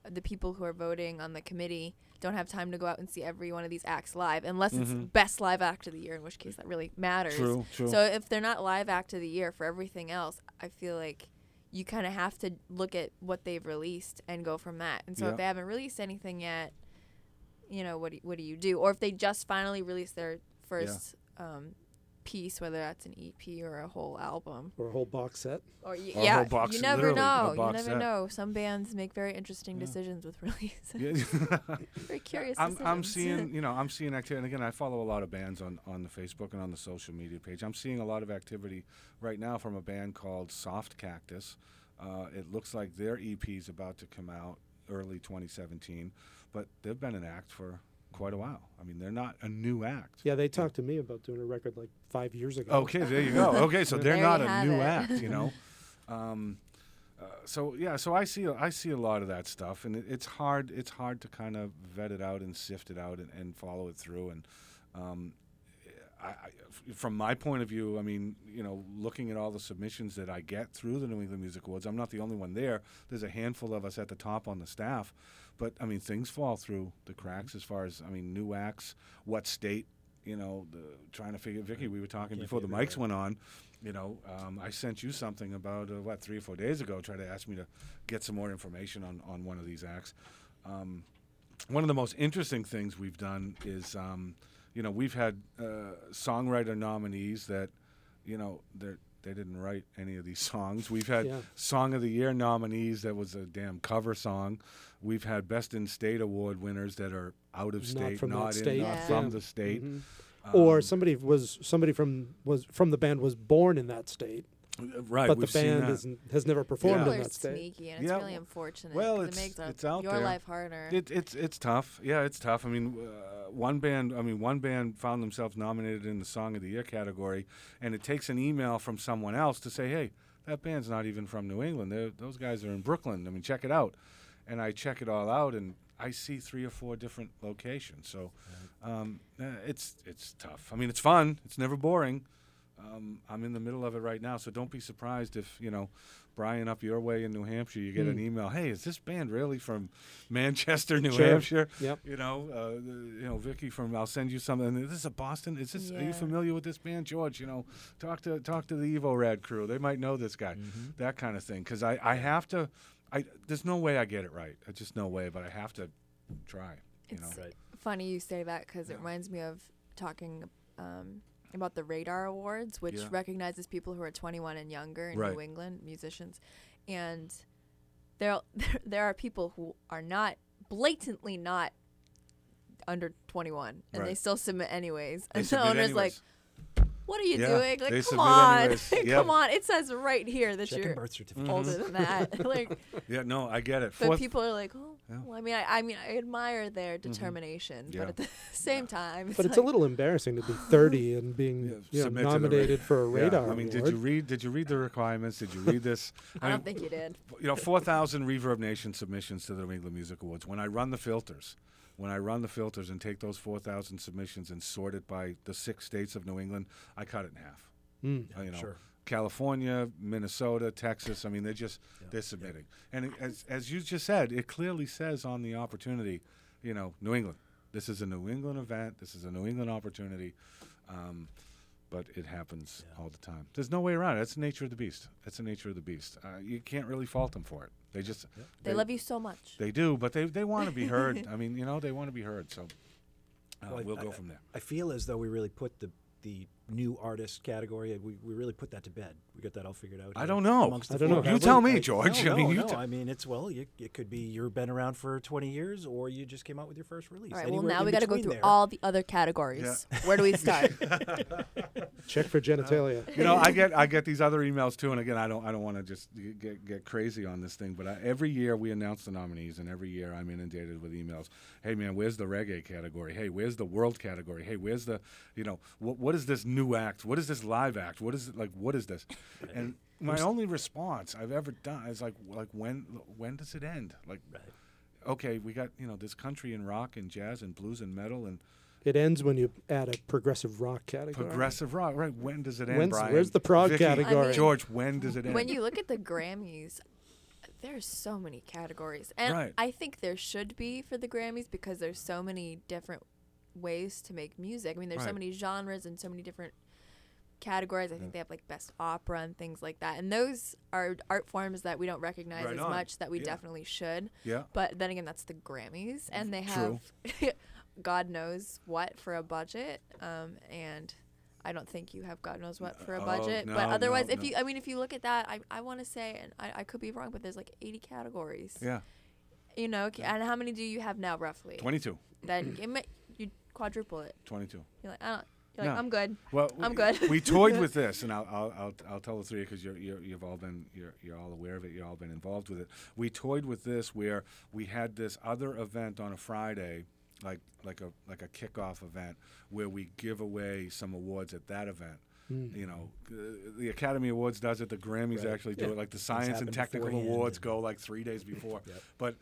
D: the people who are voting on the committee don't have time to go out and see every one of these acts live, unless it's
B: Mhm.
D: best live act of the year, in which case that really matters.
B: True, true.
D: So if they're not live act of the year for everything else, I feel like you kind of have to look at what they've released and go from that. And so
B: Yeah.
D: if they haven't released anything yet, you know what do, what do you do? Or if they just finally released their first um, piece, whether that's an EP or a whole album,
C: or a whole box set?
D: or y-
B: Or a
D: yeah,
B: whole box-
D: you never know. You never
B: set.
D: know. Some bands make very interesting decisions with release.
B: Yeah.
D: very curious.
B: I'm, I'm seeing, you know, I'm seeing activity. And again, I follow a lot of bands on, on the Facebook and on the social media page. I'm seeing a lot of activity right now from a band called Soft Cactus. Uh, it looks like their EP is about to come out early 2017, but they've been an act for quite a while. I mean, they're not a new act.
C: Yeah, they talked to me about doing a record like five years ago.
B: Okay, there you go. Okay, so they're not a new
D: it.
B: act, you know. Um, uh, so yeah, so I see I see a lot of that stuff, and it, it's hard it's hard to kind of vet it out and sift it out and, and follow it through. And um, I, I, f- from my point of view, I mean, you know, looking at all the submissions that I get through the New England Music Awards, I'm not the only one there. There's a handful of us at the top on the staff, but I mean, things fall through the cracks as far as I mean, new acts, what state, you know, the, trying to figure. Vicky, we were talking
E: Can't
B: before the mics
E: everywhere.
B: went on. You know, um, I sent you something about uh, what three or four days ago, trying to ask me to get some more information on on one of these acts. Um, one of the most interesting things we've done is, um, you know, we've had uh, songwriter nominees that, you know, they're they didn't write any of these songs. We've had
C: Yeah.
B: Song of the Year nominees that was a damn cover song. We've had Best in State award winners that are out of
C: Not
B: state,
C: from
B: not in,
C: state.
B: not
D: Yeah.
B: from
C: Yeah.
B: the state.
C: Mhm. or
B: Um,
C: somebody was somebody from was from the band was born in that state,
B: right,
C: but the band
B: that.
C: isn't, has never performed
D: People
C: in
D: are
C: that state.
D: sneaky, and it's
B: Yeah,
D: really unfortunate.
B: Well, it's-
D: it makes
B: it's out
D: your
B: there.
D: life harder.
B: It, it's it's tough. Yeah, it's tough. I mean, uh, one band. I mean, one band found themselves nominated in the Song of the Year category, and it takes an email from someone else to say, "Hey, that band's not even from New England. They're, those guys are in Brooklyn. I mean, check it out." And I check it all out, and I see three or four different locations. So, um, uh, it's it's tough. I mean, it's fun. It's never boring. Um, I'm in the middle of it right now, so don't be surprised if you know, Brian up your way in New Hampshire, you get an email. Hey, is this band really from Manchester, New
C: Sure.
B: Hampshire?
C: Yep.
B: You know, uh, you know, Vicky from. I'll send you something. Is this a Boston? Is this? Are you familiar with this band, George? You know, talk to talk to the Evo Rad crew. They might know this guy. That kind of thing. Because I I have to. I there's no way I get it right. There's just no way. But I have to try. You know.
D: It's
E: Right.
D: funny you say that because
B: Yeah.
D: it reminds me of talking um, about the Radar Awards, which
B: Yeah.
D: recognizes people who are 21 and younger in
B: Right.
D: New England, musicians, and there there there are people who are not blatantly not under 21 and they still submit anyways,
B: They
D: and the
B: submit
D: owner's like. What are you
B: Yeah,
D: doing? Like, come on,
B: anyways.
D: come on! It says right here that
E: Check
D: you're
E: and birth certificate.
D: older than that. like,
B: Yeah. No, I get it.
D: but
B: Fourth-
D: people are like, oh,
B: Yeah.
D: well, I mean, I, I mean, I admire their mm-hmm. determination,
B: Yeah.
D: but at the same time,
C: But it's a little embarrassing to be 30 and being
B: Yeah,
C: you know,
B: submit to the ra-
C: nominated for a
B: Yeah,
C: radar
B: I mean,
C: award.
B: did you read? Did you read the requirements? Did you read this?
D: I don't
B: mean,
D: think you did.
B: you know, 4,000 Reverb Nation submissions to the New England Music Awards. When I run the filters, when I run the filters and take those 4,000 submissions and sort it by the six states of New England, I cut it in half.
C: Mm.
B: Uh, you know,
E: sure.
B: California, Minnesota, Texas. I mean, they're just they're submitting, and it, as as you just said, it clearly says on the opportunity, you know, New England. This is a New England event. This is a New England opportunity. Um, but it happens all the time. There's no way around it. That's the nature of the beast. That's the nature of the beast. Uh, you can't really fault them for it. They just
D: They love you so much.
B: They do, but they they want to be heard. I mean, you know, they want to be heard. So uh,
E: Well,
B: we'll
E: I-
B: go from there.
E: I feel as though we really put the the new artist category. We, we really put that to bed. We got that all figured out.
B: I don't know.
C: I don't know. You
B: tell me, George.
E: No,
B: I mean,
E: no,
B: you
E: no.
B: t-
E: I mean, it's well, you, it could be you've been around for 20 years, or you just came out with your first release.
D: All right. Well,
E: Anywhere
D: now we got to go through
E: there.
D: all the other categories. Where do we start?
C: Check for genitalia.
B: you know, I get I get these other emails too, and again, I don't I don't want to just get get crazy on this thing, but I, every year we announce the nominees, and every year I'm inundated with emails. Hey man, where's the reggae category? Hey, where's the world category? Hey, where's the you know what what is this new act? What is this live act? What is it like? What is this? And my only response I've ever done is like like when when does it end? Like, okay, we got you know this country and rock and jazz and blues and metal and
C: It ends when you add a progressive rock category.
B: progressive rock. Right? When does it end,
C: When's-
B: Brian?
C: where's the prog
B: Vicky,
C: category?
D: I mean-
B: George, when does it end?
D: when you look at the Grammys, there's so many categories, and
B: Right.
D: I think there should be for the Grammys because there's so many different ways to make music. I mean, there's so many genres and so many different categories. I think they have like best opera and things like that, and those are art forms that we don't recognize
B: Right
D: as
B: on.
D: much that we
B: Yeah.
D: definitely should.
B: yeah.
D: But then again, that's the Grammys, and they
B: True.
D: have God knows what for a budget. Um, and I don't think you have God knows what for a
B: Oh,
D: budget.
B: no,
D: but otherwise,
B: no,
D: if
B: no.
D: you, I mean, if you look at that, I, I want to say, and I, I could be wrong, but there's like 80 categories.
B: Yeah.
D: You know, c- and how many do you have now, roughly?
B: 22.
D: Then it may, you quadruple it.
B: 22.
D: You're like, I don't. You're like,
B: No.
D: I'm good.
B: Well,
D: I'm good.
B: we toyed with this, and I'll I'll I'll, I'll tell the three because you're, you're you've all been you're you're all aware of it. You've all been involved with it. We toyed with this where we had this other event on a Friday, like like a like a kickoff event where we give away some awards at that event. You know, uh, the Academy Awards does it. The Grammys
E: Right.
B: actually do
E: Yeah.
B: it. Like the Science and Technical Awards go like three days before.
E: Yep.
B: But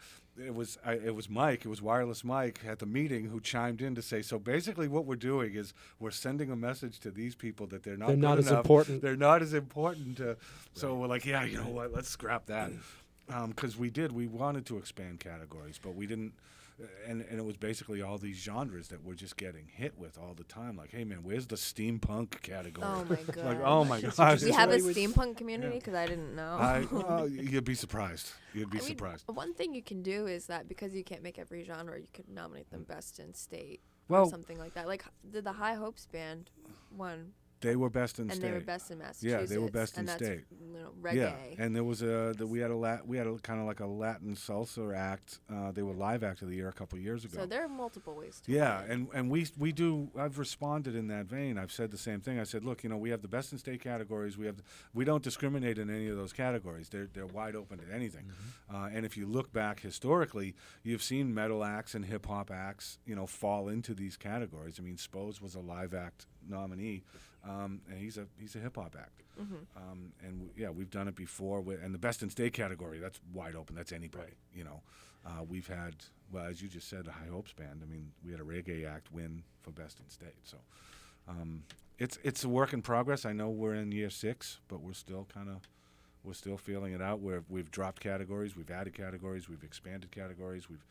B: it was I, it was Mike, it was wireless Mike at the meeting who chimed in to say, so basically what we're doing is we're sending a message to these people that they're not
C: They're not
B: good
C: as important.
B: They're not as important to. So we're like, yeah, you know what? Let's scrap that. Because we did, we wanted to expand categories, but we didn't. And, and it was basically all these genres that we're just getting hit with all the time. Like, hey man, where's the steampunk category?
D: Oh my god.
B: like, oh my god,
E: just-
D: Do you have a
E: That's why we-
D: steampunk community? Because I didn't know.
B: I, well, you'd be surprised. You'd be
D: I mean,
B: surprised.
D: One thing you can do is that because you can't make every genre, you could nominate them best in state
B: Well-
D: or something like that. Like did the High Hopes band won,
B: They were best in state.
D: and
B: state.
D: they were best in Massachusetts.
B: Yeah, they were best
D: and
B: in
D: that's,
B: state.
D: You know, reggae.
B: Yeah, and there was a the, we had a lat, we had a kind of like a Latin salsa act. Uh, they were live act of the year a couple years ago.
D: so there are multiple ways to
B: yeah,
D: win.
B: and and we we do. I've responded in that vein. I've said the same thing. I said, look, you know, we have the best in state categories. We have we don't discriminate in any of those categories. They're they're wide open to anything. Uh, and if you look back historically, you've seen metal acts and hip hop acts, you know, fall into these categories. I mean, Spose was a live act nominee, um, and he's a he's a hip hop act. Um, and w- yeah, we've done it before. With, and the best in state category, that's wide open. That's anybody. You know, uh, we've had well, as you just said, the High Hopes band. I mean, we had a reggae act win for best in state. So, um, it's it's a work in progress. I know we're in year six, but we're still kind of we're still feeling it out. Where we've dropped categories, we've added categories, we've expanded categories, we've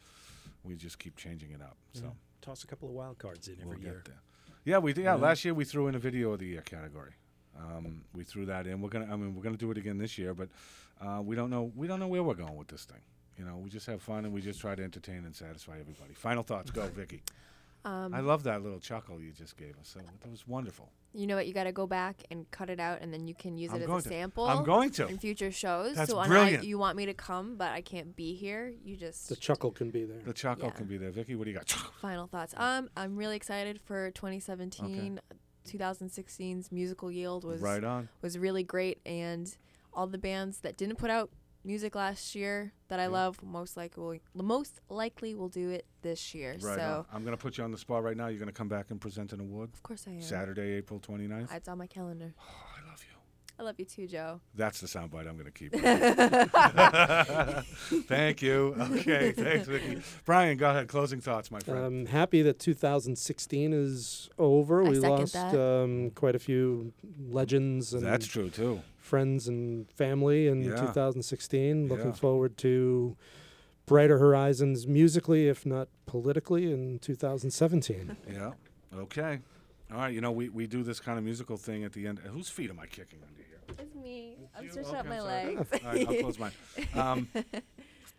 B: we just keep changing it up. So
E: Yeah. Toss a couple of wild cards in every
B: we'll
E: year.
B: get there. Yeah, we did. Yeah,
E: Yeah.
B: last year we threw in a video of the year category. Um, we threw that in. We're gonna. I mean, we're gonna do it again this year, but uh, we don't know. We don't know where we're going with this thing. You know, we just have fun and we just try to entertain and satisfy everybody. Final thoughts. Go, Vicky.
D: Um,
B: I love that little chuckle you just gave us. That, that was wonderful.
D: you know what? You got to go back and cut it out, and then you can use
B: I'm
D: it as a
B: to.
D: sample.
B: I'm going to.
D: in future shows.
B: That's
D: so
B: brilliant.
D: I, you want me to come, but I can't be here. You just
C: The chuckle can be there.
B: The chuckle
D: Yeah.
B: can be there. Vicky, what do you got?
D: final thoughts. Um, I'm really excited for 2017. Okay. 2016's musical yield was
B: right on.
D: was really great, and all the bands that didn't put out music last year that I
B: Yeah.
D: love most likely will, most likely will do it this year.
B: Right
D: so
B: on. I'm going to put you on the spot right now. You're going to come back and present an award
D: of course I am.
B: Saturday, April 29th.
D: It's on my calendar.
B: oh, I love you.
D: I love you too, Joe.
B: That's the soundbite I'm going to keep. Thank you. Okay, thanks, Vicky. Brian, go ahead. Closing thoughts, my friend.
C: I'm happy that 2016 is over.
D: I
C: we lost
D: that.
C: um, quite a few legends and
B: That's true too.
C: Friends and family in
B: Yeah.
C: 2016.
B: Yeah.
C: Looking forward to brighter horizons musically, if not politically, in 2017.
B: Yeah. Okay. All right. You know, we, we do this kind of musical thing at the end. Whose feet am I kicking under here?
D: It's me. I'm
B: You?
D: stretching
B: Okay,
D: out my
B: I'm sorry.
D: legs.
B: All right, I'll close mine. Um,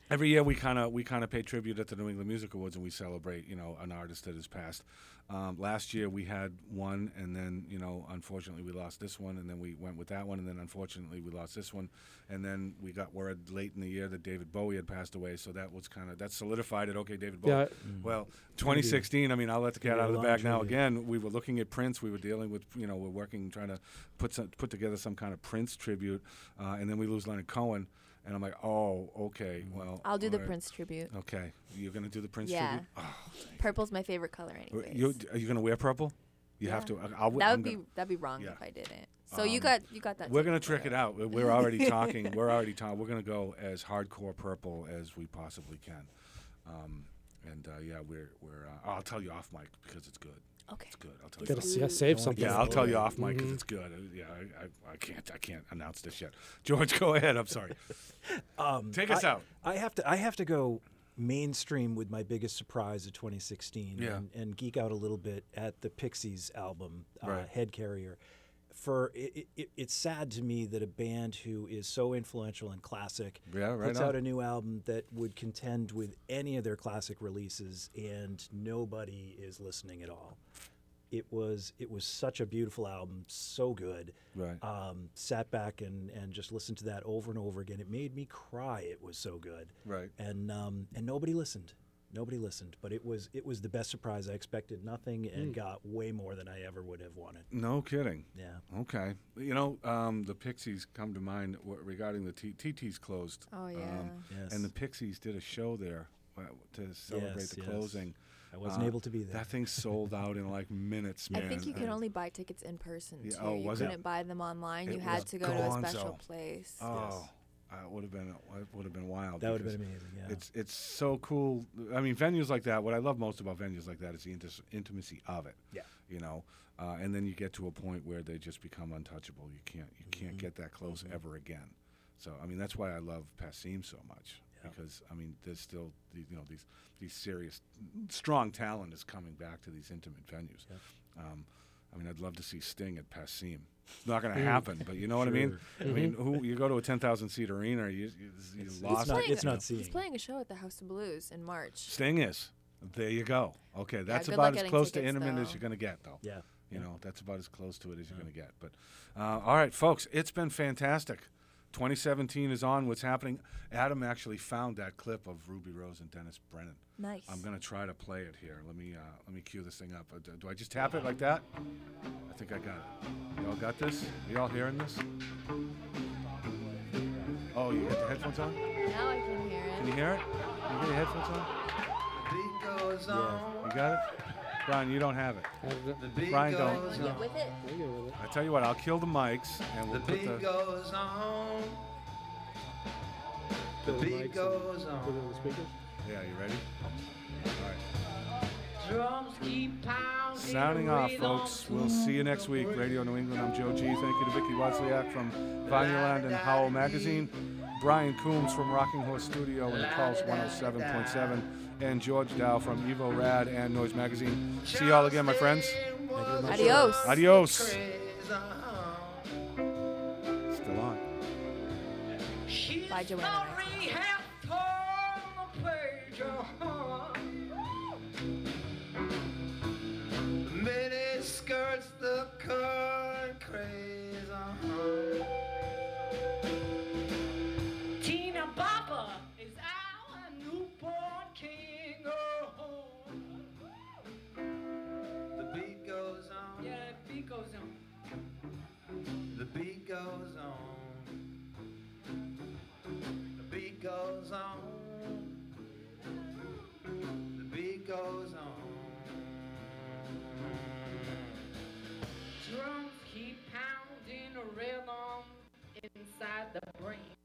B: every year we kind of we kind of pay tribute at the New England Music Awards and we celebrate you know an artist that has passed. Um, last year we had one, and then you know unfortunately we lost this one, and then we went with that one, and then unfortunately we lost this one, and then we got word late in the year that David Bowie had passed away. So that was kind of that solidified it. Okay, David Bowie.
C: yeah,
B: Well, 2016. I mean, I'll let the cat
E: Yeah,
B: out of the bag now. Again, we were looking at Prince. We were dealing with, you know, we're working, trying to put some, put together some kind of Prince tribute, uh, and then we lose Leonard Cohen, and I'm like, oh, okay, well,
D: I'll do the
B: all right.
D: Prince tribute.
B: Okay, you're gonna do the Prince
D: Yeah.
B: tribute. Oh,
D: Purple's my favorite color,
B: Are
D: anyways.
B: you, are you gonna wear purple? You have to. I- I'll,
D: that
B: I'm
D: would be
B: gonna-
D: that'd be wrong
B: yeah.
D: if I didn't. So you
B: Um,
D: got you got that.
B: We're
D: taken
B: gonna trick it
D: of.
B: out. We're already talking. We're already talking. We're gonna go as hardcore purple as we possibly can. Um, and uh, yeah, we're we're. Uh, I'll tell you off mic because it's good.
D: Okay.
B: It's good. I'll tell you.
C: gotta
B: off
C: s- yeah, save
E: Don't
C: something.
B: Yeah,
E: Yeah,
B: I'll tell you off mic because
C: Mhm.
B: it's good. Uh, Yeah, I, I, I can't I can't announce this yet. George, go ahead. I'm sorry.
E: Um,
B: Take us
E: I,
B: out.
E: I have to. I have to go mainstream with my biggest surprise of 2016
B: Yeah.
E: and, and geek out a little bit at the Pixies album, uh,
B: Right.
E: Head Carrier. For it, it, it's sad to me that a band who is so influential and classic
B: Yeah, right
E: puts
B: on.
E: out a new album that would contend with any of their classic releases, and nobody is listening at all. It was it was such a beautiful album, so good.
B: Right.
E: Um, sat back and, and just listened to that over and over again. It made me cry. It was so good
B: Right.
E: and um, and nobody listened. Nobody listened, but it was it was the best surprise. I expected nothing and got way more than I ever would have wanted.
B: No kidding.
E: Yeah,
B: Okay. You know, um, the Pixies come to mind regarding the T- TT's closed.
D: Oh yeah.
B: Um,
E: yes.
B: and the Pixies did a show there uh, to celebrate
E: Yes,
B: the
E: yes.
B: closing.
E: I wasn't
B: uh,
E: able to be there.
B: That thing sold out in like minutes, man.
D: I think you could only buy tickets in person
B: Yeah,
D: too.
B: oh,
D: you
B: was it?
D: couldn't buy them online.
B: It
D: you had to go to a special place.
B: Oh, uh, it would have been it would have been wild.
E: that would have been amazing. Yeah.
B: It's it's so cool. I mean, venues like that. What I love most about venues like that is the intis- intimacy of it.
E: Yeah.
B: You know, uh, and then you get to a point where they just become untouchable. You can't you
E: Mm-hmm.
B: can't get that close ever again. So I mean, that's why I love Passim so much
E: Yeah.
B: because I mean, there's still you know these these serious, strong talent is coming back to these intimate venues. Um, I mean, I'd love to see Sting at Passim. It's not going to happen, but you know what I mean. I mean, who you go to a ten thousand seat arena, you, you, you
E: It's- it's
B: lost.
E: not-
B: it,
E: it's not
B: know.
E: seeing.
D: He's playing a show at the House of Blues in March.
B: Sting is. There you go. Okay, that's
D: good
B: about as
D: getting
B: close to
D: tickets,
B: intimate as you're going to get, though.
E: yeah.
B: You know, that's about as close to it as you're going to get. But uh, all right, folks, it's been fantastic. 2017 is on. What's happening? Adam actually found that clip of Ruby Rose and Dennis Brennan.
D: Nice.
B: I'm going to try to play it here. Let me uh, let me cue this thing up. Uh, do, do I just tap it like that? I think I got it. Y'all got this? You all hearing this? Oh, you got the headphones on?
D: Now I can hear it.
B: Can you hear it? Can you get your headphones on?
E: Yeah.
B: You got it? Brian, you don't have it.
C: The beat
B: Brian
D: goes don't. With it.
B: I tell you what, I'll kill the mics and we'll the put beat
F: goes on. The
C: the
F: beat
C: goes
F: goes
C: Put it
F: on
C: the speakers.
B: Yeah, you ready? All right.
G: Drums keep pounding.
B: Sounding off, folks. We'll see you next week. Radio New England. I'm Joe G. Thank you to Vicky Wozniak from Vineyard and Howell Magazine, Brian Coombs from Rocking Horse Studio and the Pulse 107.7 and George Dow from Evo Rad and Noise Magazine. See y'all again, my friends.
A: Adios.
B: Adios. Still on.
A: Bye, Joanna.
G: beat goes on. The beat goes on. The beat goes on. Drums keep pounding a rhythm inside the brain.